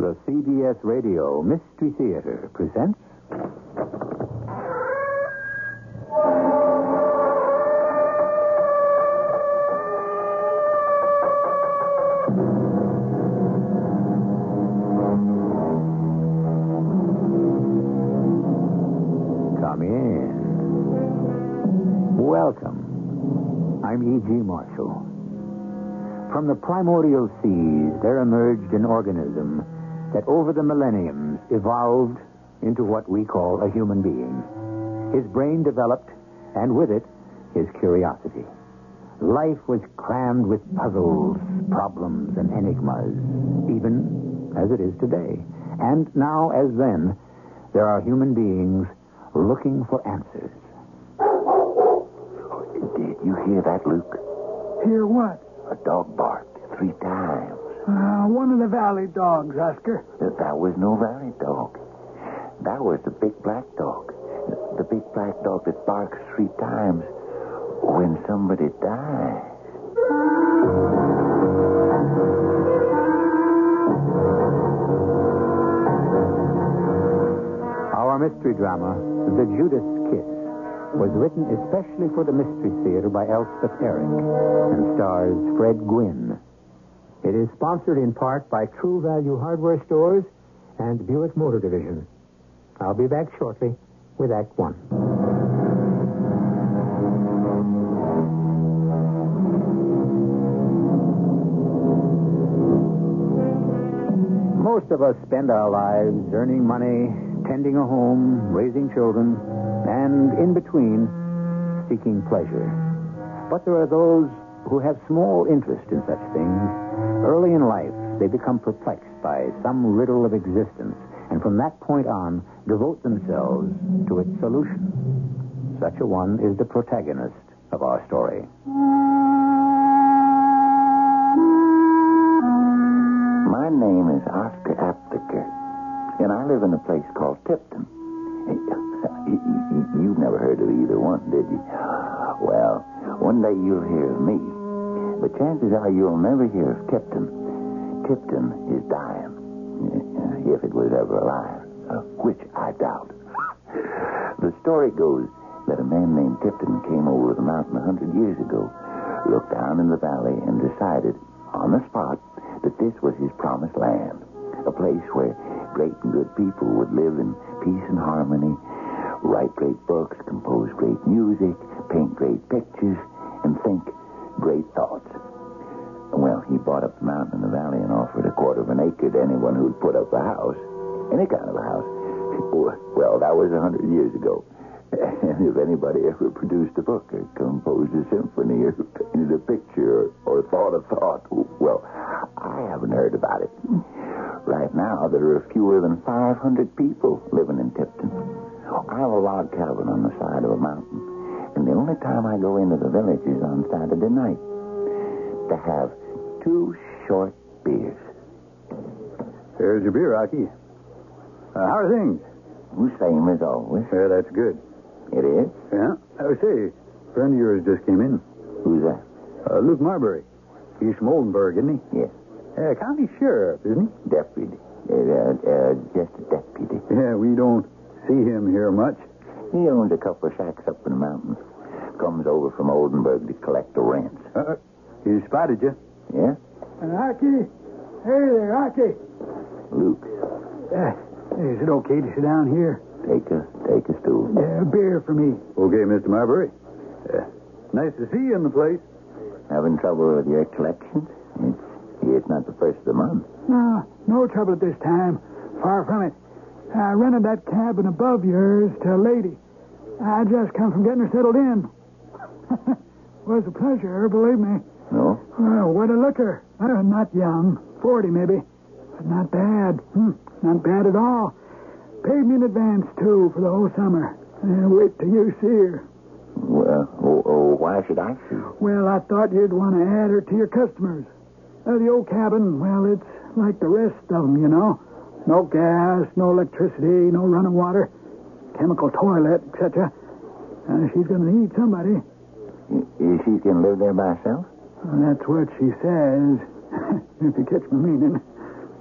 The CBS Radio Mystery Theater presents. Come in. Welcome. I'm E.G. Marshall. From the primordial seas, there emerged an organism that over the millenniums evolved into what we call a human being. His brain developed, and with it, his curiosity. Life was crammed with puzzles, problems, and enigmas, even as it is today. And now, as then, there are human beings looking for answers. Oh, Did you hear that, Luke? Hear what? A dog barked three times. Uh, one of the valley dogs, Oscar. That that was no valley dog. That was the big black dog. The big black dog that barks three times when somebody dies. Our mystery drama, The Judas Kiss, was written especially for the Mystery Theater by Elspeth Eric and stars Fred Gwynne. It is sponsored in part by True Value Hardware Stores and Buick Motor Division. I'll be back shortly with Act One. Most of us spend our lives earning money, tending a home, raising children, and in between, seeking pleasure. But there are those who have small interest in such things. Early in life, they become perplexed by some riddle of existence, and from that point on, devote themselves to its solution. Such a one is the protagonist of our story. My name is Oscar Apteker, and I live in a place called Tipton. You've never heard of either one, did you? Well, one day you'll hear of me, but chances are you'll never hear of Tipton. Tipton is dying, if it was ever alive, which I doubt. The story goes that a man named Tipton came over the mountain a hundred years ago, looked down in the valley, and decided, on the spot, that this was his promised land, a place where great and good people would live in peace and harmony, write great books, compose great music, paint great pictures, and think great thoughts. Well, he bought up the mountain and the valley and offered a quarter of an acre to anyone who'd put up a house, any kind of a house. Well, that was a hundred years ago. And if anybody ever produced a book or composed a symphony or painted a picture or, or thought a thought, well, I haven't heard about it. Right now, there are fewer than 500 people living in Tipton. I have a log cabin on the side of a mountain, and the only time I go into the village is on Saturday night to have two short beers. There's your beer, Rocky. Uh, how are things? Same as always. Yeah, that's good. It is? Yeah. Oh, say, a friend of yours just came in. Who's that? Uh, Luke Marbury. He's from Oldenburg, isn't he? Yes. Uh, county sheriff, isn't he? Deputy. Uh, uh, just a deputy. Yeah, we don't see him here much. He owns a couple of shacks up in the mountains. Comes over from Oldenburg to collect the rents. Uh, he spotted you. Yeah? And Rocky, hey there, Rocky. Luke, Uh, is it okay to sit down here? take a take a stool. Yeah, a beer for me. Okay, Mr. Marbury. Uh, nice to see you in the place. Having trouble with your collections? It's it's not the first of the month. No, no trouble at this time. Far from it. I rented that cabin above yours to a lady. I just come from getting her settled in. Was a pleasure, believe me. No? Well, what a looker. Uh, not young. Forty, maybe. But not bad. Hmm, not bad at all. Paid me in advance, too, for the whole summer. Uh, wait till you see her. Well, oh, oh, why should I see? Well, I thought you'd want to add her to your customers. Uh, the old cabin, well, it's like the rest of them, you know. No gas, no electricity, no running water, chemical toilet, etc. Uh, she's going to need somebody. She can live there by herself? That's what she says, if you catch my meaning.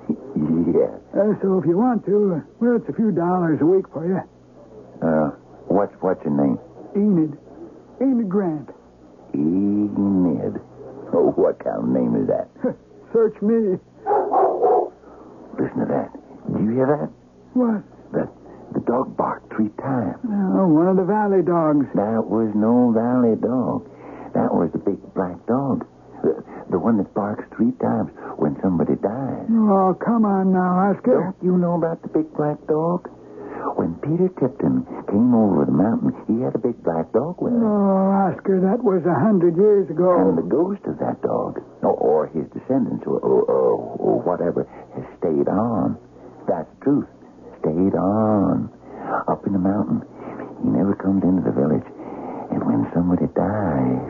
yeah. Uh, so if you want to, well, it's a few dollars a week for you. Uh, what's what's your name? Enid. Enid Grant. Enid. Oh, what kind of name is that? Search me. Listen to that. Did you hear that? What? The the dog barked three times. Oh, one of the valley dogs. That was no valley dog. That was the big black dog. The, the one that barks three times when somebody dies. Oh, come on now, Oscar. Don't you know about the big black dog? When Peter Tipton came over the mountain, he had a big black dog with him. Oh, Oscar, that was a hundred years ago. And the ghost of that dog, or, or his descendants, or, or, or whatever, has stayed on. That's the truth. Stayed on. Up in the mountain. He never comes into the village. And when somebody dies,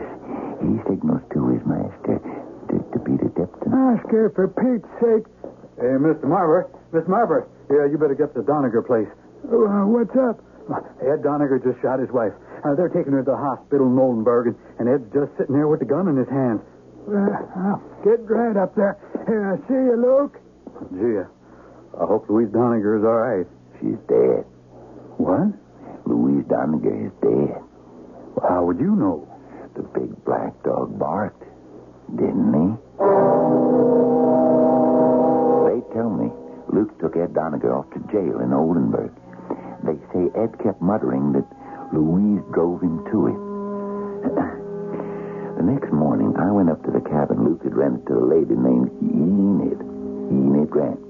he signals to his master, to, to Peter Tipton. Oscar, for Pete's sake. Hey, Mr. Marbury. Miss Marbury. Yeah, you better get to the Doniger place. Uh, what's up? Ed Doniger just shot his wife. Uh, they're taking her to the hospital in Oldenburg, and, and Ed's just sitting there with the gun in his hand. Uh, I'll get right up there. Here, I see you, Luke. Gee, I hope Louise Doniger is all right. She's dead. What? Louise Doniger is dead. Well, how would you know? The big black dog barked, didn't he? They tell me Luke took Ed Doniger off to jail in Oldenburg. They say Ed kept muttering that Louise drove him to it. the next morning, I went up to the cabin Luke had rented to a lady named Enid. Enid Grant.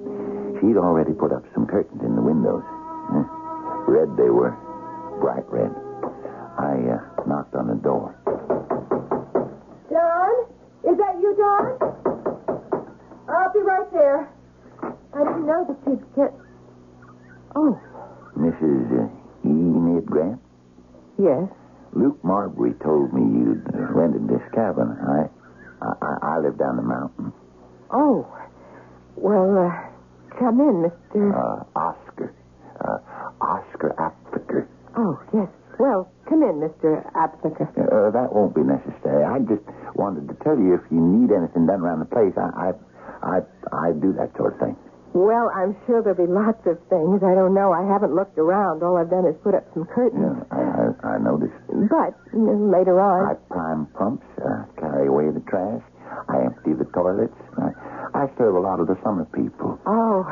She'd already put up some curtains in the windows. Red they were. Bright red. I uh, knocked on the door. John? Is that you, John? I'll be right there. I didn't know that you'd get. Oh, Mrs. Uh, Enid Grant? yes. Luke Marbury told me you'd rented this cabin. I, I, I live down the mountain. Oh, well, uh, come in, Mr. Uh, Oscar. Uh, Oscar Aptheker. Oh, yes. Well, come in, Mr. Aptheker. Uh, that won't be necessary. I just wanted to tell you if you need anything done around the place, I, I, I, I do that sort of thing. Well, I'm sure there'll be lots of things. I don't know. I haven't looked around. All I've done is put up some curtains. Yeah, I, I, I noticed. But you know, later on I prime pumps, uh, carry away the trash. I empty the toilets. I, I serve a lot of the summer people. Oh,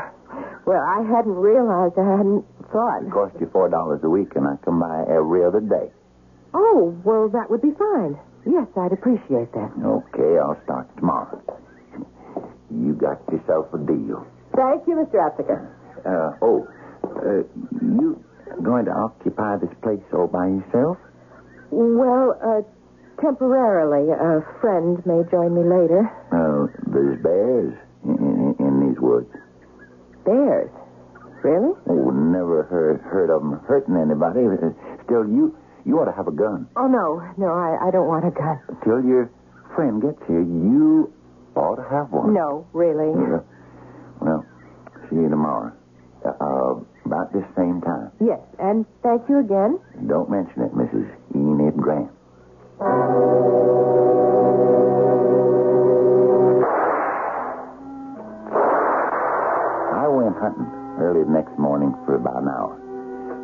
well, I hadn't realized. I hadn't thought. It costs you four dollars a week, and I come by every other day. Oh, well, that would be fine. Yes, I'd appreciate that. Okay, I'll start tomorrow. You got yourself a deal. Thank you, Mr. Aptheker. Uh, oh, uh, you going to occupy this place all by yourself? Well, uh, temporarily. A friend may join me later. Uh, there's bears in, in, these woods. Bears? Really? Oh, never heard heard of them hurting anybody. Still, you you ought to have a gun. Oh, no. No, I, I don't want a gun. Till your friend gets here, you ought to have one. No, really. Yeah. Well, see you tomorrow. Uh, uh, about this same time. Yes, and thank you again. Don't mention it, Mrs. Enid Grant. I went hunting early the next morning for about an hour.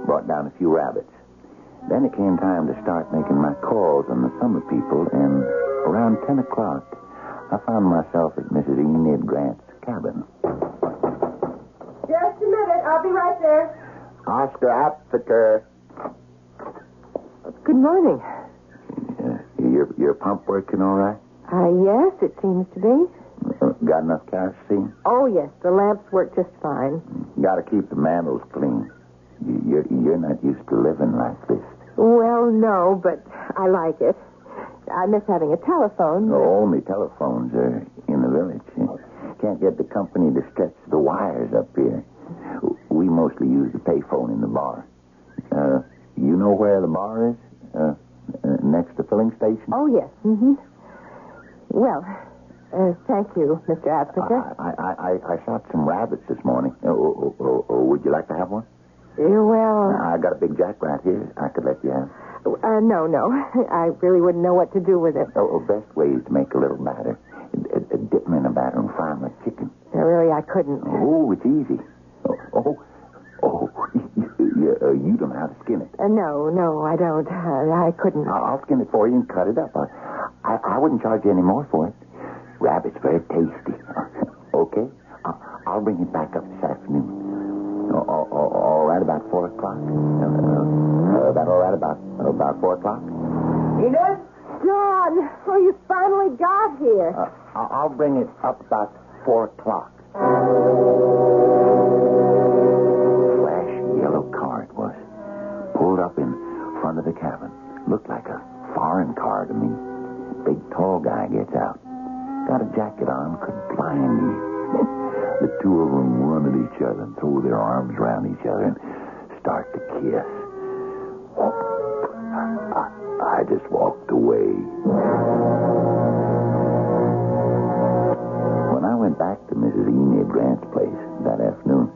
Brought down a few rabbits. Then it came time to start making my calls on the summer people, and around 10 o'clock, I found myself at Mrs. Enid Grant's cabin. Just a minute. I'll be right there. Oscar Aptheker. Good morning. Your, your pump working all right? Uh, yes, it seems to be. Uh, got enough kerosene? Oh, yes, the lamps work just fine. Got to keep the mantles clean. You- You're, you're not used to living like this. Well, no, but I like it. I miss having a telephone. The only telephones are in the village. Can't get the company to stretch the wires up here. We mostly use the payphone in the bar. Uh, you know where the bar is? Uh, next to filling station? Oh, yes. Mm-hmm. Well, uh, thank you, Mr. Aptheker. I, I, I, I shot some rabbits this morning. Oh, oh, oh, oh, would you like to have one? Uh, well, I got a big jackrat here. I could let you have. uh, no, no. I really wouldn't know what to do with it. Oh, oh, best way is to make a little batter. Uh, uh, dip them in a batter and fry them like chicken. Really, I couldn't. Oh, it's easy. Oh, oh, oh you, uh, you don't know how to skin it. Uh, no, no, I don't. Uh, I couldn't. I'll, I'll skin it for you and cut it up. I, I, I wouldn't charge you any more for it. Rabbit's very tasty. okay? I'll, I'll bring it back up this afternoon. All, all, all- all right about four o'clock? Uh, uh, that all right about about four o'clock? Enid? John! Oh, you finally got here. Uh, I'll I'll bring it up about four o'clock. Up in front of the cabin. Looked like a foreign car to me. Big tall guy gets out. Got a jacket on, could blind you. the two of them run at each other and throw their arms around each other and start to kiss. I, I just walked away. When I went back to Mrs. Enid Grant's place that afternoon,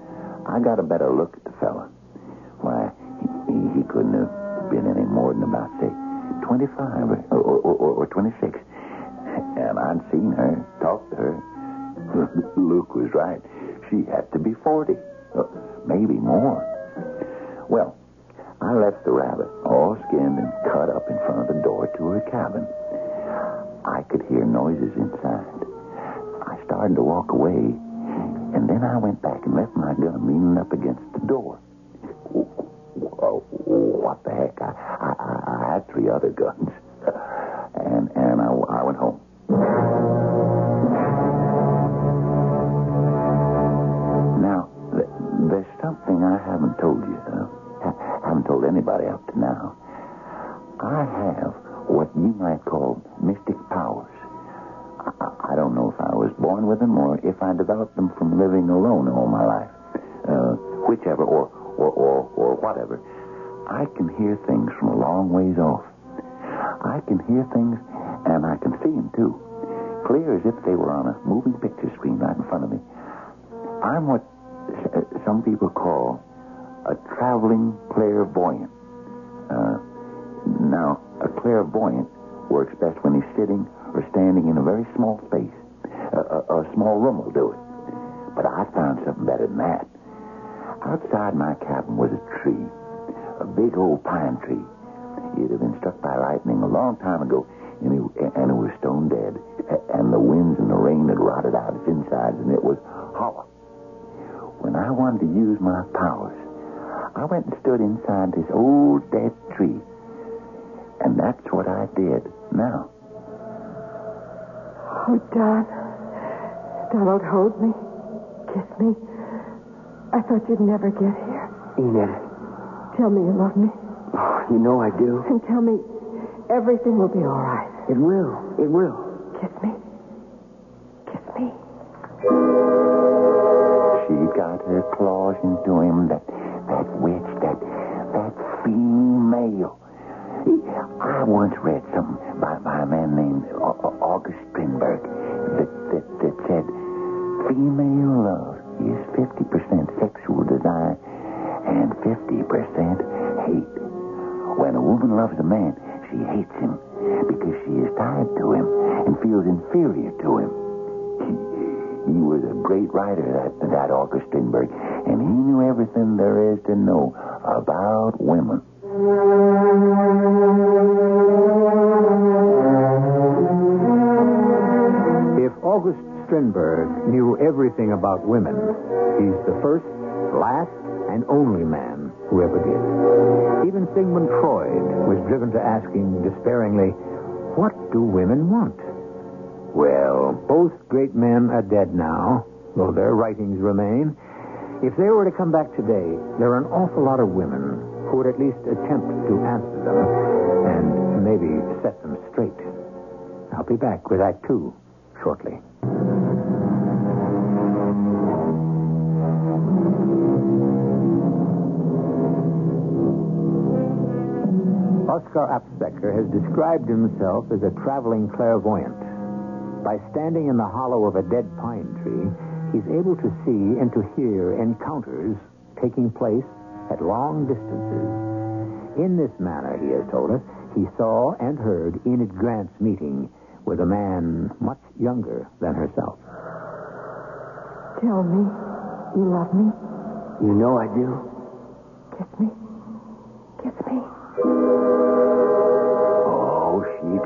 I got a better look at the fella. Couldn't have been any more than about, say, 25 or, or, or, or 26. And I'd seen her, talked to her. Luke was right. She had to be 40, uh, maybe more. Well, I left the rabbit all skinned and cut up in front of the door to her cabin. I could hear noises inside. I started to walk away, and then I went back and left my gun leaning up against the door. What the heck? I, I, I- I had three other guns, and and I, I went home. Now, th- there's something I haven't told you. Uh, ha- haven't told anybody up to now. I have what you might call mystic powers. I, I- I don't know if I was born with them or if I developed them from living alone all my life. Uh, whichever, or, or, or, or whatever. I can hear things from a long ways off. I can hear things and I can see them too. Clear as if they were on a moving picture screen right in front of me. I'm what uh, some people call a traveling clairvoyant. Uh, now, a clairvoyant works best when he's sitting or standing in a very small space. A, a, a small room will do it. But I found something better than that. Outside my cabin was a tree, a big old pine tree. It had been struck by lightning a long time ago, and it, and it was stone dead. And the winds and the rain had rotted out its insides, and it was hollow. When I wanted to use my powers, I went and stood inside this old dead tree. And that's what I did. Now, Oh, Don. Donald, hold me. Kiss me. I thought you'd never get here. Enid, Tell me you love me. oh, you know I do. And tell me everything will be all right. It will. It will. Kiss me. Kiss me. she got her claws into him, that, that witch, that, that female. I once read something by, by a man named Au- Au- August Strindberg that, that, that said, female love is 50% sexual desire and 50% hate. When a woman loves a man, she hates him because she is tied to him and feels inferior to him. He, he was a great writer, that, that August Strindberg, and he knew everything there is to know about women. If August Strindberg knew everything about women, he's the first Last and only man who ever did. Even Sigmund Freud was driven to asking despairingly, what do women want? Well, both great men are dead now, though their writings remain. If they were to come back today, there are an awful lot of women who would at least attempt to answer them and maybe set them straight. I'll be back with Act Two shortly. Oscar Apsbecker has described himself as a traveling clairvoyant. By standing in the hollow of a dead pine tree, he's able to see and to hear encounters taking place at long distances. In this manner, he has told us, he saw and heard Enid Grant's meeting with a man much younger than herself. Tell me you love me. You know I do. Kiss me. Kiss me.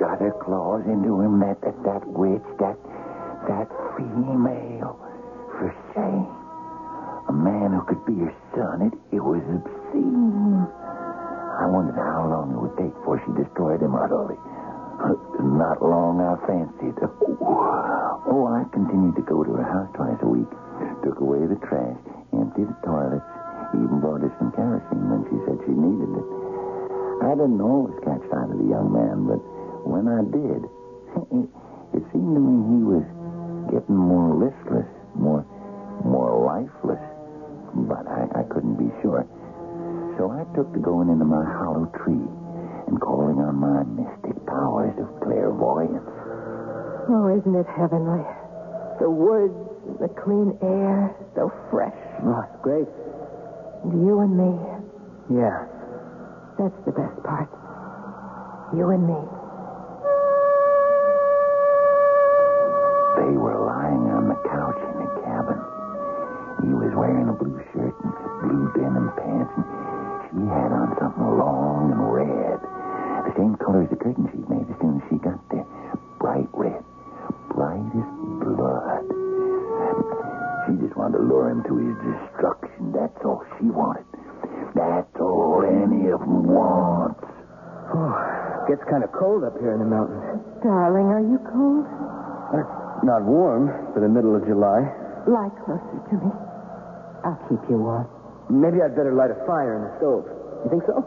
Got her claws into him, that, that, that witch, that, that female. For shame. A man who could be her son, it, it was obscene. I wondered how long it would take before she destroyed him utterly. Not long, I fancied. Oh, I continued to go to her house twice a week. Took away the trash, emptied the toilets, even brought her some kerosene when she said she needed it. I didn't always catch sight of the young man, but when I did, it seemed to me he was getting more listless, more more lifeless. But I, I couldn't be sure. So I took to going into my hollow tree and calling on my mystic powers of clairvoyance. Oh, isn't it heavenly? The woods, the clean air, so fresh. Oh, it's great. And you and me. Yeah. That's the best part. You and me. Wearing a blue shirt and blue denim pants, and she had on something long and red. The same color as the curtain she'd made as soon as she got there. Bright red. Bright as blood. She just wanted to lure him to his destruction. That's all she wanted. That's all any of them wants. Oh, it gets kind of cold up here in the mountains. Darling, are you cold? It's not warm for the middle of July. Lie closer to me. I'll keep you warm. Maybe I'd better light a fire in the stove. You think so?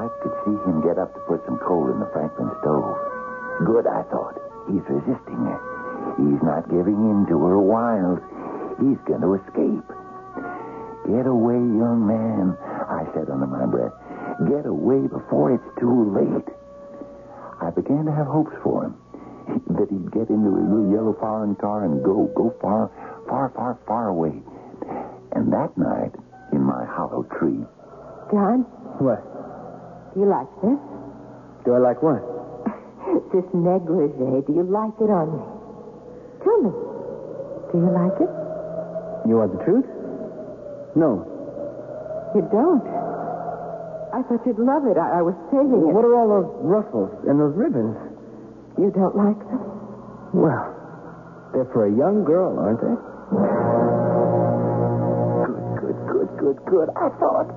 I could see him get up to put some coal in the Franklin stove. Good, I thought. He's resisting her. He's not giving in to her wiles. He's going to escape. Get away, young man, I said under my breath. Get away before it's too late. I began to have hopes for him. That he'd get into his little yellow foreign car and go, go far, far, far, far away. And that night, in my hollow tree, John, What? do you like this? Do I like what? this negligee. Do you like it on me? Tell me. Do you like it? You want the truth? No. You don't. I thought you'd love it. I, I was saving it. What are all those ruffles and those ribbons? You don't like them? Well, they're for a young girl, aren't they? Good, good, good, good, good. I thought.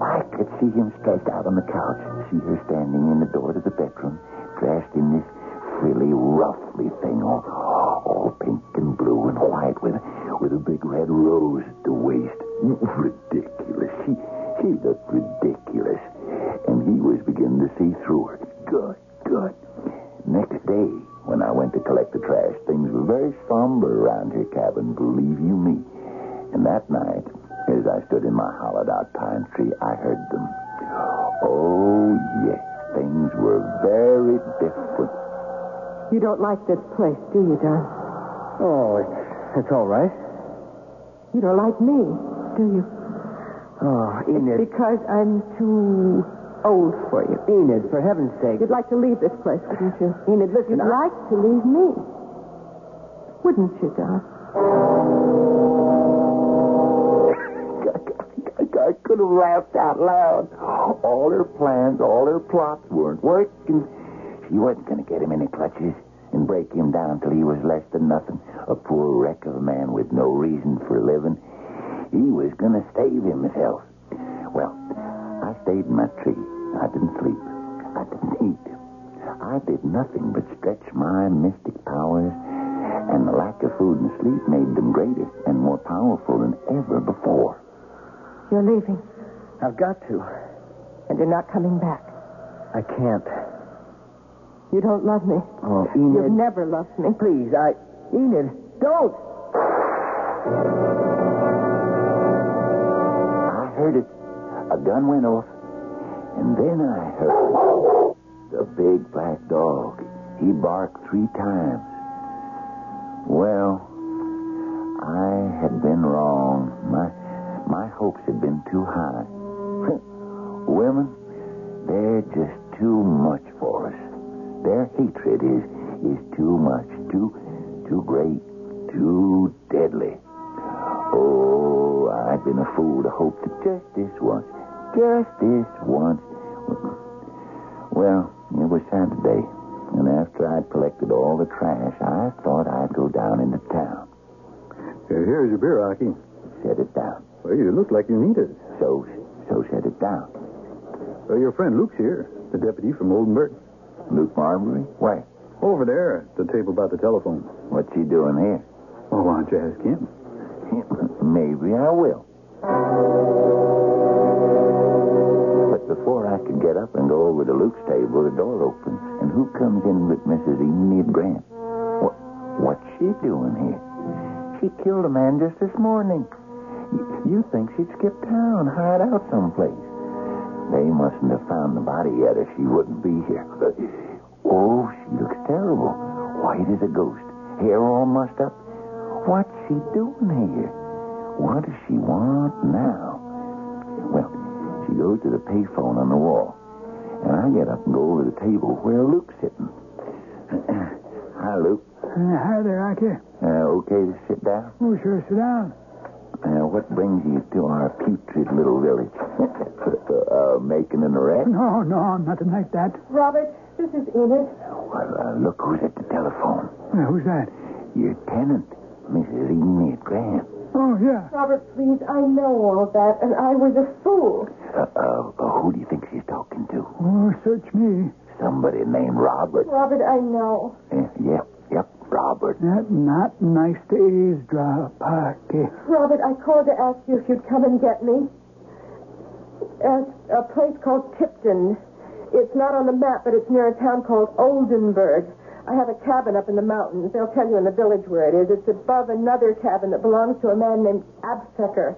I could see him stretched out on the couch, see her standing in the door to the bedroom, dressed in this frilly, ruffly thing, all, all pink and blue and white, with with a big red rose at the waist. Ridiculous. She she looked ridiculous, and he was beginning to see through her. Good, good. Next day, when I went to collect the trash, things were very somber around her cabin, believe you me. And that night, as I stood in my hollowed out pine tree, I heard them. Oh, yes, things were very different. You don't like this place, do you, John? Oh, it's, it's all right. You don't like me, do you? Oh, Enid. Because I'm too old for you. Enid, for heaven's sake. You'd like to leave this place, wouldn't you? Enid, listen. You'd I- like to leave me. Wouldn't you, John? I could have laughed out loud. All her plans, all her plots weren't working. She wasn't going to get him any clutches. and break him down till he was less than nothing. A poor wreck of a man with no reason for living. He was going to save himself. Stayed in my tree. I didn't sleep. I didn't eat. I did nothing but stretch my mystic powers, and the lack of food and sleep made them greater and more powerful than ever before. You're leaving, I've got to. and you're not coming back. I can't. You don't love me. Oh, Enid. You've never loved me. Please, I. Enid, don't! I heard it. A gun went off, and then I heard the big black dog. He barked three times. Well, I had been wrong. My my hopes had been too high. Women, they're just too much for us. Their hatred is is too much, too too great, too deadly. Oh, I've been a fool to hope that just this once, just this once. Well, it was Saturday, and after I'd collected all the trash, I thought I'd go down into town. Here's your beer, Rocky. Set it down. Well, you look like you need it. So, so set it down. Well, your friend Luke's here, the deputy from Oldenburg. Luke Marbury? Where? Over there at the table by the telephone. What's he doing here? Well, why don't you ask him? Maybe I will. Before I could get up and go over to Luke's table, the door opens, and who comes in but Mrs. Enid Grant? What, what's she doing here? She killed a man just this morning. You think she'd skip town, hide out someplace. They mustn't have found the body yet, or she wouldn't be here. Oh, she looks terrible. White as a ghost. Hair all mussed up. What's she doing here? What does she want now? Well, she goes to the payphone on the wall. And I get up and go over to the table where Luke's sitting. Hi, Luke. Uh, hi there, Rocky. Uh, okay to sit down? Oh, sure, sit down. Uh, what brings you to our putrid little village? uh, making an arrest? No, no, nothing like that. Robert, this is Enid. Well, uh, look who's at the telephone. Uh, who's that? Your tenant, Mrs. Enid Grant. Oh, yeah. Robert, please, I know all that, and I was a fool. Uh, uh, who do you think she's talking to? Oh, search me. Somebody named Robert. Robert, I know. Uh, yep, yep, Robert. That's not nice to eavesdrop, Rocky. Robert, I called to ask you if you'd come and get me. At a place called Tipton. It's not on the map, but it's near a town called Oldenburg. I have a cabin up in the mountains. They'll tell you in the village where it is. It's above another cabin that belongs to a man named Absecker.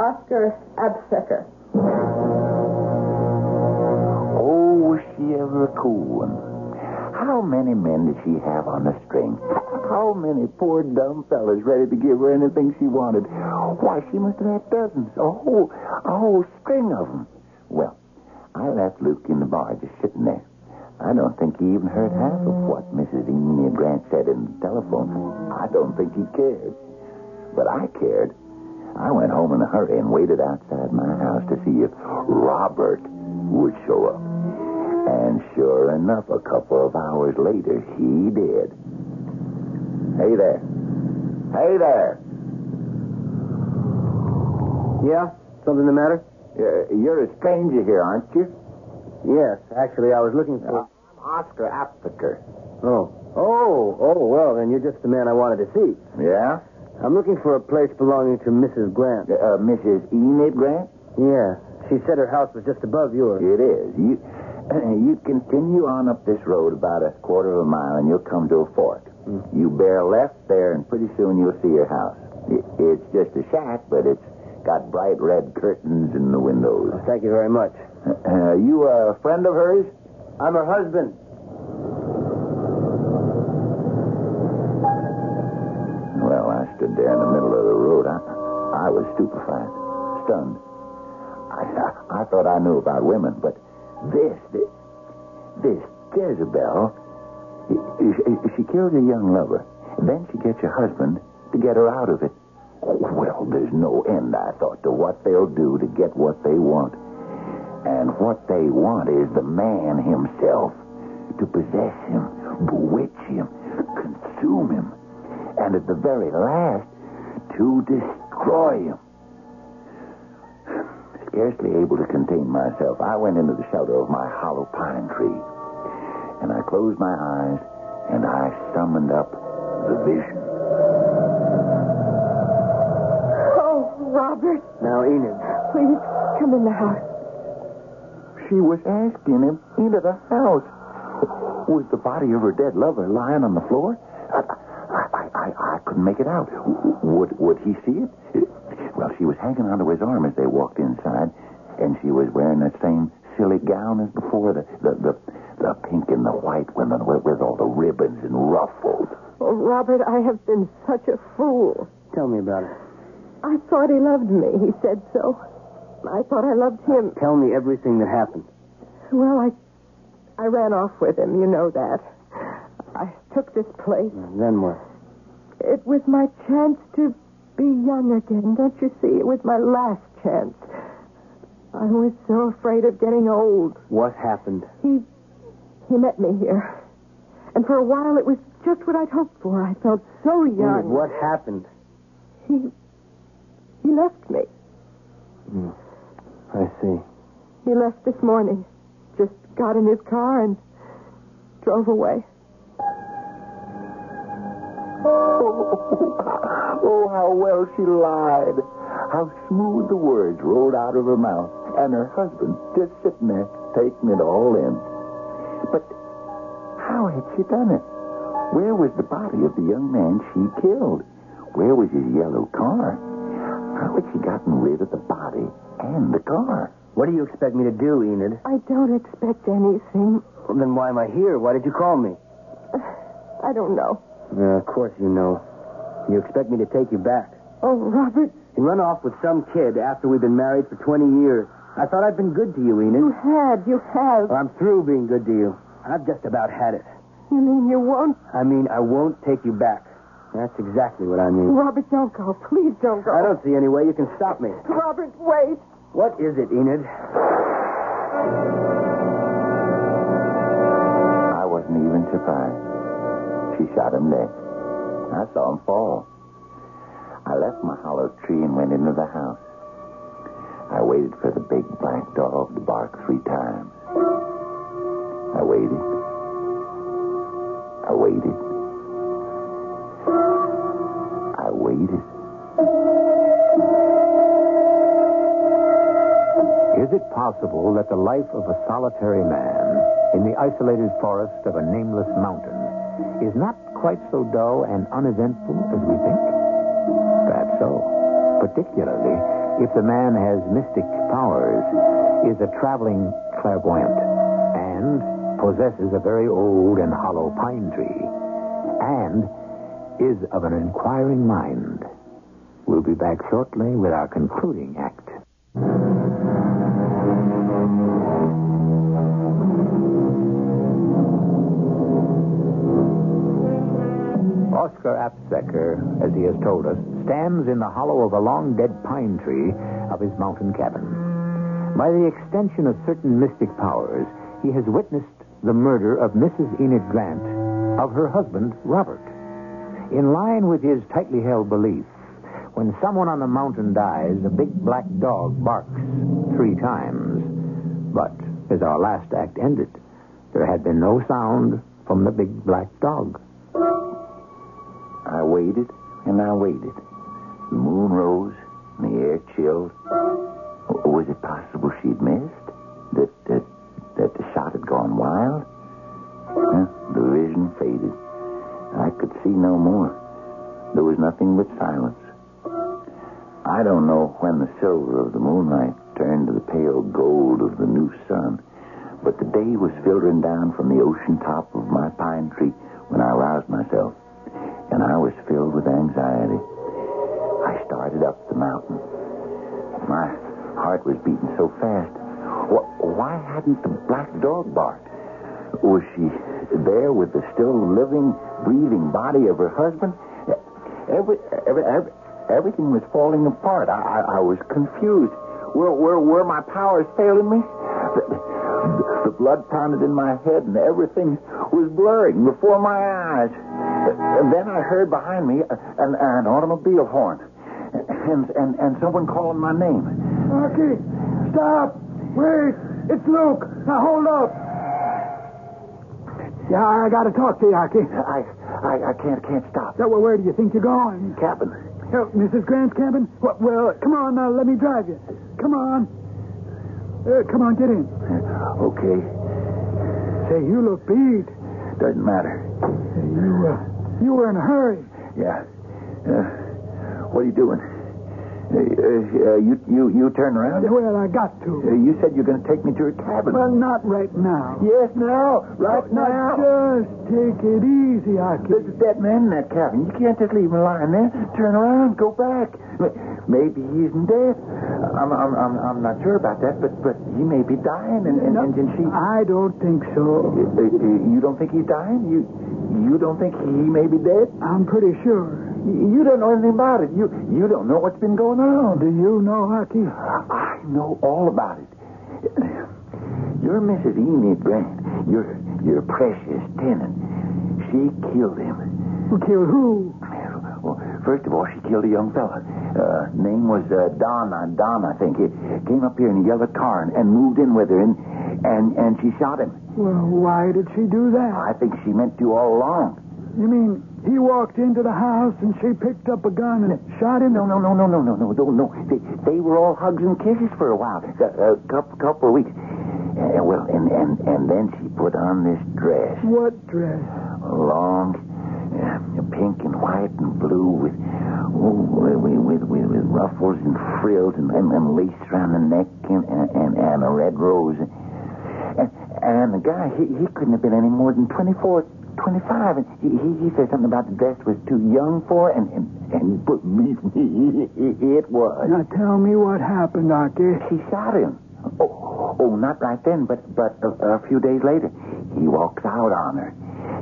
Oscar Absecker. Oh, was she ever a cool one? How many men did she have on the string? How many poor dumb fellas ready to give her anything she wanted? Why, she must have had dozens, a whole, a whole string of them. Well, I left Luke in the bar just sitting there. I don't think he even heard half of what Mrs. Enid Grant said in the telephone. I don't think he cared. But I cared. I went home in a hurry and waited outside my house to see if Robert would show up. And sure enough, a couple of hours later, he did. Hey there. Hey there. Yeah? Something the matter? You're, you're a stranger here, aren't you? Yes. Actually, I was looking for. I'm Oscar Aptheker. Oh. Oh, oh, well, then you're just the man I wanted to see. Yeah? I'm looking for a place belonging to Mrs. Grant. Uh, Mrs. Enid Grant? Yeah. She said her house was just above yours. It is. You, you continue on up this road about a quarter of a mile, and you'll come to a fork. You bear left there, and pretty soon you'll see your house. It, it's just a shack, but it's got bright red curtains in the windows. Thank you very much. Uh, you a friend of hers? I'm her husband. Well, I stood there in the middle of the road. I, I was stupefied, stunned. I, I, I thought I knew about women, but this, this, this Jezebel, she, she kills a young lover. Then she gets her husband to get her out of it. Well, there's no end, I thought, to what they'll do to get what they want. And what they want is the man himself, to possess him, bewitch him, consume him, and at the very last, to destroy him. Scarcely able to contain myself, I went into the shelter of my hollow pine tree, and I closed my eyes, and I summoned up the vision. Oh, Robert, Now, Enid, please come in the house. She was asking him into the house. Was the body of her dead lover lying on the floor? I, I, I, I couldn't make it out. Would, would he see it? Well, she was hanging onto his arm as they walked inside, and she was wearing that same silly gown as before, the, the, the, the pink and the white one with, with all the ribbons and ruffles. Oh, Robert, I have been such a fool. tell me about it. I thought he loved me. He said so. I thought I loved him. Tell me everything that happened. Well, I, I ran off with him. You know that. I took this place. And Then what? It was my chance to be young again. Don't you see? It was my last chance. I was so afraid of getting old. What happened? He, he met me here, and for a while it was just what I'd hoped for. I felt so young. what happened? He, he left me. Hmm. I see. He left this morning. Just got in his car and drove away. Oh, oh, how well she lied. How smooth the words rolled out of her mouth. And her husband just sitting there taking it all in. But how had she done it? Where was the body of the young man she killed? Where was his yellow car? How had she gotten rid of the body and the car? What do you expect me to do, Enid? I don't expect anything. Well, then why am I here? Why did you call me? I don't know. Uh, of course you know. You expect me to take you back. Oh, Robert, You run off with some kid after we've been married for 20 years. I thought I'd been good to you, Enid. you Enid. had, you have. Well, I'm through being good to you. I've just about had it. You mean you won't? I mean, I won't take you back. That's exactly what I mean. Robert, don't go. Please don't go. I don't see any way you can stop me. Robert, wait. What is it, Enid? I wasn't even surprised. She shot him dead. I saw him fall. I left my hollow tree and went into the house. I waited for the big black dog to bark three times. I waited. I waited. Waited. Is it possible that the life of a solitary man in the isolated forest of a nameless mountain is not quite so dull and uneventful as we think? Perhaps so. Particularly if the man has mystic powers, is a traveling clairvoyant, and possesses a very old and hollow pine tree, and is of an inquiring mind. We'll be back shortly with our concluding act. Oscar Apsecker, as he has told us, stands in the hollow of a long dead pine tree of his mountain cabin. By the extension of certain mystic powers, he has witnessed the murder of Mrs. Enid Grant of her husband, Robert. In line with his tightly held belief, when someone on the mountain dies, a big black dog barks three times. But as our last act ended, there had been no sound from the big black dog. I waited and I waited. The moon rose and the air chilled. Was it possible she'd missed? That that that the shot had gone wild? Huh? The vision faded. I could see no more. There was nothing but silence. I don't know when the silver of the moonlight turned to the pale gold of the new sun, but the day was filtering down from the ocean top of my pine tree when I roused myself and I was filled with anxiety. I started up the mountain. My heart was beating so fast. Why hadn't the black dog barked? Was she there with the still living, breathing body of her husband? Every, every, every, everything was falling apart. I, I, I was confused. Were, were, were my powers failing me? The, the blood pounded in my head, and everything was blurring before my eyes. Uh, Then I heard behind me an, an automobile horn. And, and, and someone calling my name. Aki, stop. Wait. It's Luke. Now hold up. Yeah, I got to talk to you, Aki. I, I, I can't, can't stop. So, well, where do you think you're going? Cabin. Help, Mrs. Grant's cabin? Well, well, come on now. Let me drive you. Come on. Uh, come on, get in. Okay, Say, you look beat. doesn't matter. Say, you, uh, you were in a hurry. Yeah. Uh, what are you doing? Uh, uh, you, you, you turn around? Well, I got Uh, to. you said you're going to take me to your cabin. Well, not right now. yes, now. Right Now, now. just take it easy, Aki. There's a dead man in that cabin. You can't just leave him lying there. Turn around, go back. Maybe he isn't dead. I'm, I'm, I'm, I'm not sure about that, but, but he may be dying, and, and, and, and she. I don't think so. Uh, uh, you don't think he's dying? You, you don't think he may be dead? I'm pretty sure. You don't know anything about it. You, you don't know what's been going on. Do you know, Aki? I know all about it. You're Mrs. Enid Grant. Your your precious tenant. She killed him. Who killed who? Well, first of all, she killed a young fella. Uh, name was uh, Don. Uh, Don, I think. He came up here in a yellow car and, and moved in with her, and and and she shot him. Well, why did she do that? I think she meant to all along. You mean he walked into the house and she picked up a gun and shot him? No, no, no, no, no, no, no, no, no. They, they were all hugs and kisses for a while, a, a couple, couple of weeks. Uh, well, and, and, and then she put on this dress. What dress? A long, uh, pink and white and blue with, oh, with, with, with, ruffles and frills and, and, and lace around the neck and, and, and a red rose. And, and the guy, he, he couldn't have been any more than 24, 25. And he, he, he said something about the dress was too young for it, and, and, and believe me, it was. Now tell me what happened, Aki. She shot him. Oh, oh, not right then, but but a, a few days later, he walks out on her,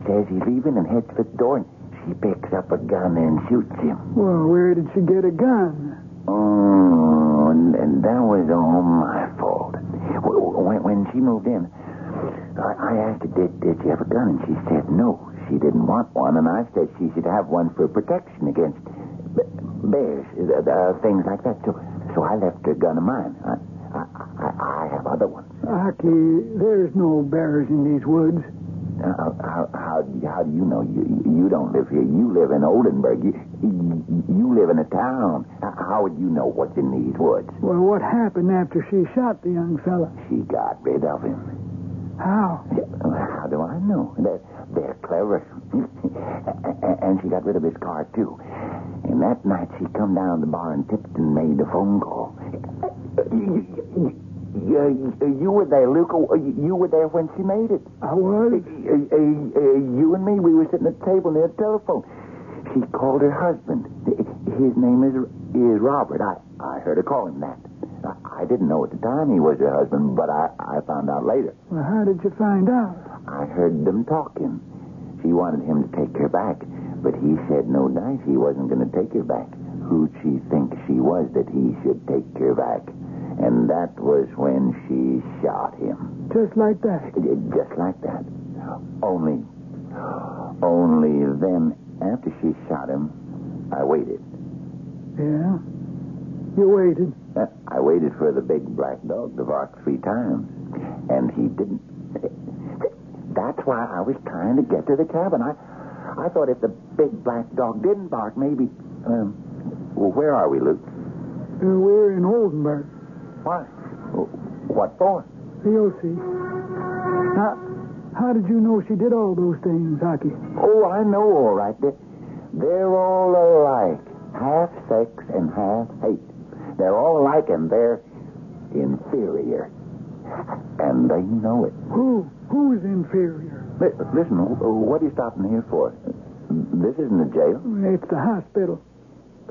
says he's leaving, and heads for the door, and she picks up a gun and shoots him. Well, where did she get a gun? Oh, and, and that was all my fault. When, when she moved in, I, I asked her, did, did she have a gun? And she said no. She didn't want one, and I said she should have one for protection against bears, uh, uh, things like that. So, so I left her a gun of mine. I, I, I, I have other ones. Aki, there's no bears in these woods. Uh, how, how, do you- how do you know? You, you don't live here. You live in Oldenburg. You, you, you live in a town. How would you know what's in these woods? Well, what happened after she shot the young fella? She got rid of him. How? How do I know? They're, they're clever. and she got rid of his car, too. And that night she come down to the bar and Tipton made a phone call. You, were there, Luke. You were there when she made it. I was? Uh, uh, uh, you and me, we were sitting at the table near the telephone. She called her husband. His name is is Robert. I, I heard her call him that. I, didn't know at the time he was her husband, but I, I found out later. Well, how did you find out? I heard them talking. She wanted him to take her back, but he said no dice. He wasn't going to take her back. Who'd she think she was that he should take her back? And that was when she shot him. Just like that. Just like that. Only, only then, after she shot him, I waited. Yeah? You waited. Uh, I waited for the big black dog to bark three times, and he didn't. That's why I was trying to get to the cabin. I, I thought if the big black dog didn't bark, maybe. Um, well, where are we, Luke? Uh, we're in Oldenburg. Why? What for? You'll see. Now, how did you know she did all those things, Aki? Oh, I know all right. They're, they're all alike. Half sex and half hate. They're all alike and they're inferior. And they know it. Who? Who's inferior? Listen, what are you stopping here for? This isn't a jail. It's the hospital.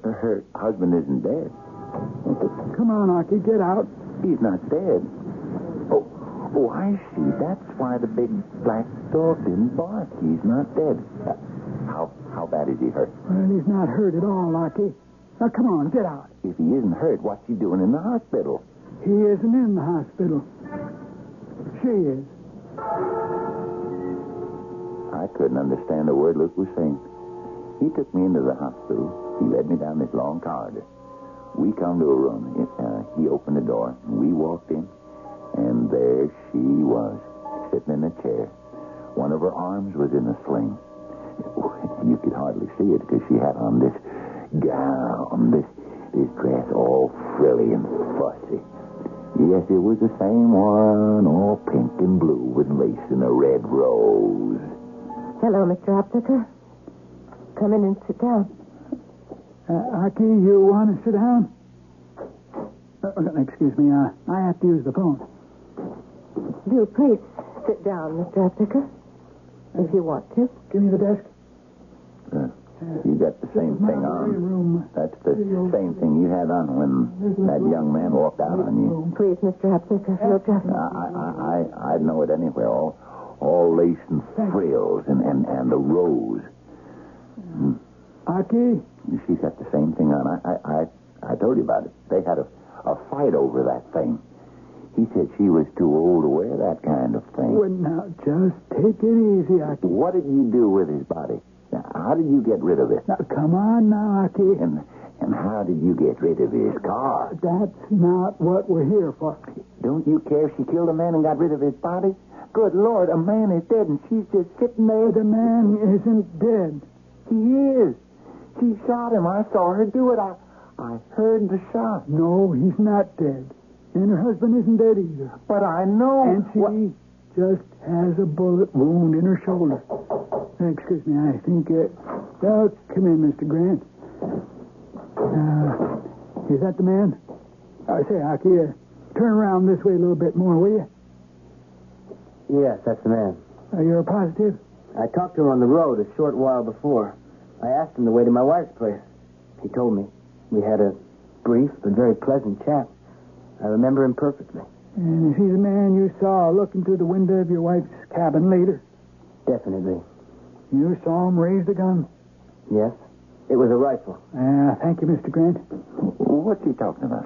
Her husband isn't dead. Come on, Aki, get out. He's not dead. Oh, oh, I see. That's why the big black dog didn't bark. He's not dead. How how bad is he hurt? Well, he's not hurt at all, Aki. Now, come on, get out. If he isn't hurt, what's he doing in the hospital? He isn't in the hospital. She is. I couldn't understand a word Luke was saying. He took me into the hospital. He led me down this long corridor. We come to a room. Uh, he opened the door. And we walked in, and there she was, sitting in a chair. One of her arms was in a sling. You could hardly see it because she had on this gown, this this dress all frilly and fussy. Yes, it was the same one, all pink and blue with lace and a red rose. Hello, Mr. Apteker. Come in and sit down. Uh, Aki, you want to sit down? Uh, uh, excuse me, uh, I have to use the phone. Do please sit down, Mr. Apteker, if you want to. Give me the desk. You got the same My thing on. room. That's the same thing you had on when that young man walked out on you. Please, Mr. Apteker, look up. I, I, I, I'd know it anywhere. All, all lace and frills and, and, and the rose. Hmm. Aki, She's got the same thing on. I, I, I, I told you about it. They had a, a fight over that thing. He said she was too old to wear that kind of thing. well, now, just take it easy, Aki. What did you do with his body? Now, how did you get rid of it? Now, come on now, Aki. And and how did you get rid of his car? That's not what we're here for. Don't you care if she killed a man and got rid of his body? Good Lord, a man is dead and she's just sitting there. The man isn't dead. He is. She shot him. I saw her do it. I, I heard the shot. No, he's not dead. And her husband isn't dead either. But I know. And she What- just has a bullet wound in her shoulder. Uh, excuse me, I think. Uh, oh, come in, Mr. Grant. Uh, is that the man? I say, Aki, uh, turn around this way a little bit more, will you? Yes, that's the man. Uh, you're positive? I talked to him on the road a short while before. I asked him the way to my wife's place. He told me. We had a brief but very pleasant chat. I remember him perfectly. And is he the man you saw looking through the window of your wife's cabin later? Definitely. You saw him raise the gun? Yes. It was a rifle. Uh, thank you, Mr. Grant. What's he talking about?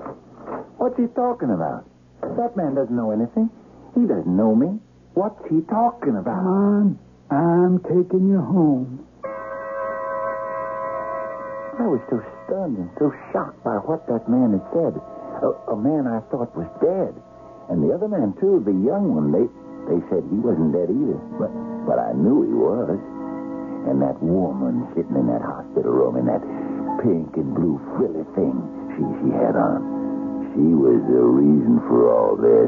What's he talking about? That man doesn't know anything. He doesn't know me. What's he talking Come about? on. I'm taking you home. I was so stunned and so shocked by what that man had said. A, a man I thought was dead. And the other man, too, the young one, they, they said he wasn't dead either. But, but I knew he was. And that woman sitting in that hospital room in that pink and blue frilly thing she, she had on, she was the reason for all this.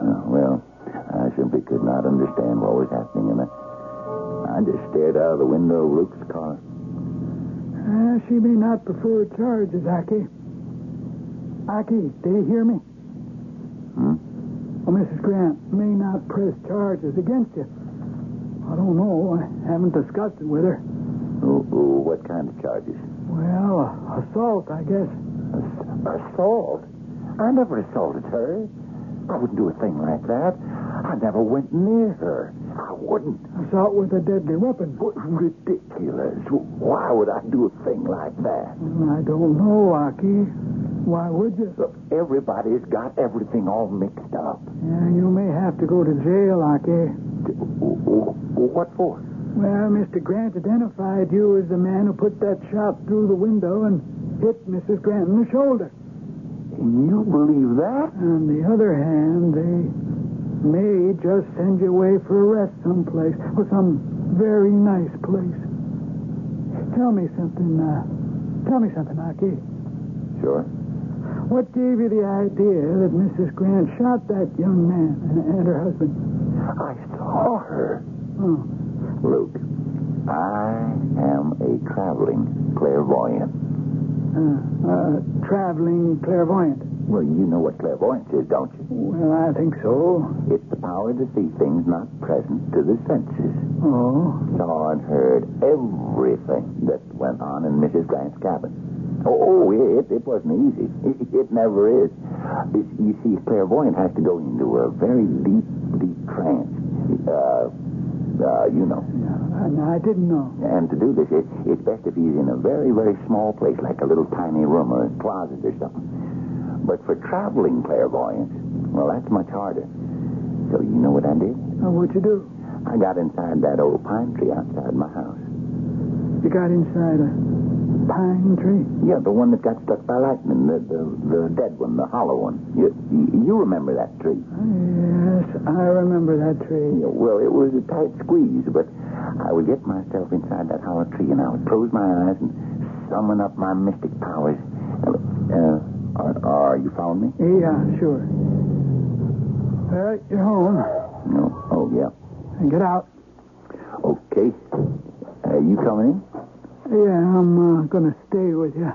Uh, well, I simply could not understand what was happening, and I, I just stared out of the window of Luke's car. Uh, she may not prefer charges, Aki. Aki, do you hear me? Hmm? Well, Mrs. Grant may not press charges against you. I don't know. I haven't discussed it with her. Oh, oh, what kind of charges? Well, assault, I guess. Assault? I never assaulted her. I wouldn't do a thing like that. I never went near her. I wouldn't. Assault with a deadly weapon. What ridiculous. Why would I do a thing like that? I don't know, Aki. Why would you? Look, everybody's got everything all mixed up. Yeah, you may have to go to jail, Aki. What for? Well, Mr. Grant identified you as the man who put that shot through the window and hit Mrs. Grant in the shoulder. Can you believe that? On the other hand, they may just send you away for arrest someplace, or some very nice place. Tell me something, uh, tell me something, Aki. Sure. What gave you the idea that Mrs. Grant shot that young man and, and her husband? I saw her. Oh, Luke, I am a traveling clairvoyant. uh, uh, traveling clairvoyant. Well, you know what clairvoyance is, don't you? Well, I think so. It's the power to see things not present to the senses. Oh, Saw and heard everything that went on in Mrs. Grant's cabin. Oh, it, it wasn't easy. It, it never is. You see, a clairvoyant has to go into a very deep, deep trance. Uh, uh, you know. I, I didn't know. And to do this, it, it's best if he's in a very, very small place, like a little tiny room or a closet or something. But for traveling clairvoyance, well, that's much harder. So you know what I did? Oh, what'd you do? I got inside that old pine tree outside my house. You got inside a pine tree? Yeah, the one that got struck by lightning, the the, the dead one, the hollow one. You, you remember that tree? Yes, I remember that tree. Yeah, well, it was a tight squeeze, but I would get myself inside that hollow tree and I would close my eyes and summon up my mystic powers. Uh, are, are you following me? Yeah, sure. Uh, you're home. No. Oh, yeah. And get out. Okay. Uh, you coming in? Yeah, I'm uh, going to stay with you.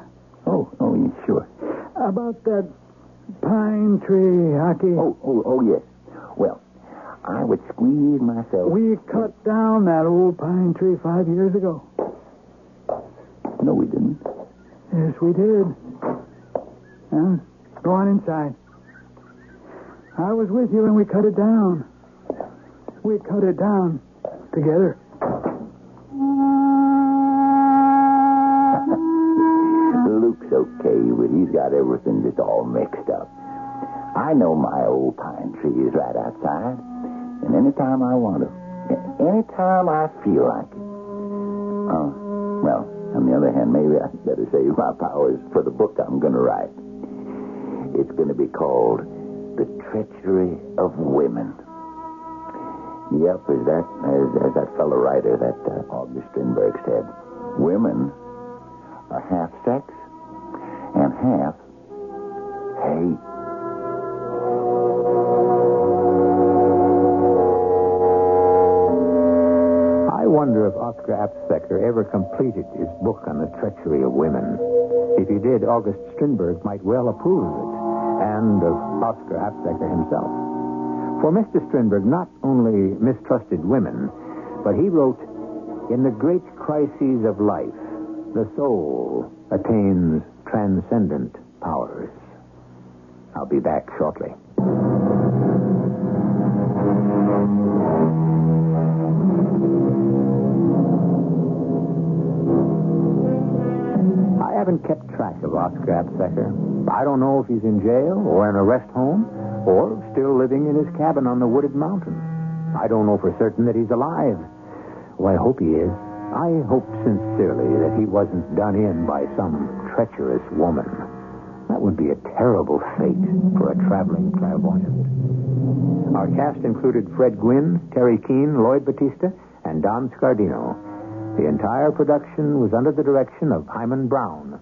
Oh, oh, yeah, sure. About that pine tree, Hockey. Oh, oh, oh, yes. Well, I would squeeze myself. We cut down that old pine tree five years ago. No, we didn't. Yes, we did. Well, go on inside. I was with you when we cut it down. We cut it down together. Got everything just all mixed up. I know my old pine tree is right outside, and anytime I want to, anytime I feel like it. Oh, well, on the other hand, maybe I better save my powers for the book I'm going to write. It's going to be called The Treachery of Women. Yep, as that, as, as that fellow writer, that uh, August Strindberg said, women are half sex and half hate. I wonder if Oscar Apsecker ever completed his book on the treachery of women. If he did, August Strindberg might well approve of it, and of Oscar Apsecker himself. For Mr. Strindberg not only mistrusted women, but he wrote, In the great crises of life, the soul attains transcendent powers. I'll be back shortly. I haven't kept track of Oscar Apsecker. I don't know if he's in jail or in a rest home or still living in his cabin on the wooded mountain. I don't know for certain that he's alive. Oh, I hope he is. I hope sincerely that he wasn't done in by some treacherous woman. That would be a terrible fate for a traveling clairvoyant. Our cast included Fred Gwynne, Teri Keane, Lloyd Battista, and Don Scardino. The entire production was under the direction of Himan Brown.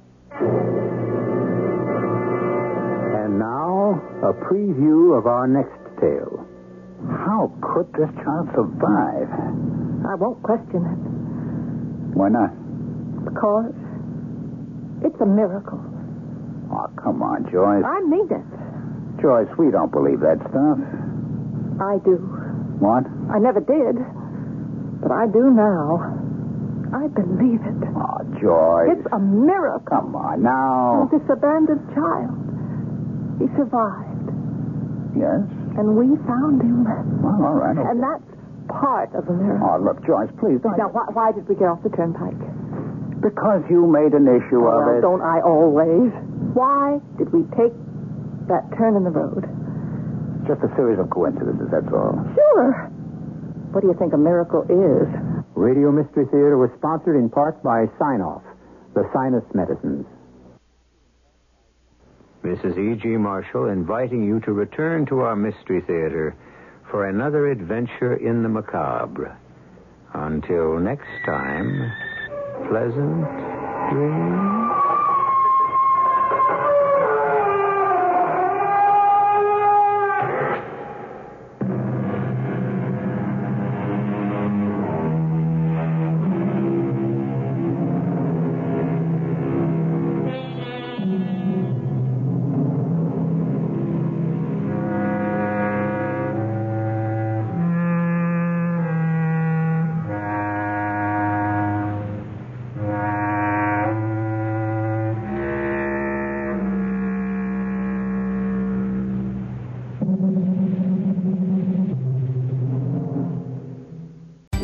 And now, a preview of our next tale. How could this child survive? I won't question it Why not? because it's a miracle. Oh, come on, Joyce. I mean it. Joyce, we don't believe that stuff. I do. What? I never did, but I do now. I believe it. Oh, Joyce. It's a miracle. Come on now. This abandoned child. He survived, Yes? and we found him. Well, all right. okay. And that's part of the miracle. Oh, look, Joyce, please don't. Now, why, why did we get off the turnpike? Because you made an issue of well, it. don't I always? Why did we take that turn in the road? Just a series of coincidences, that's all. Sure. What do you think a miracle is? Radio Mystery Theater was sponsored in part by Sine-Off, the sinus medicines. Mrs. E.G. Marshall inviting you to return to our Mystery Theater for another adventure in the macabre. Until next time, pleasant dreams.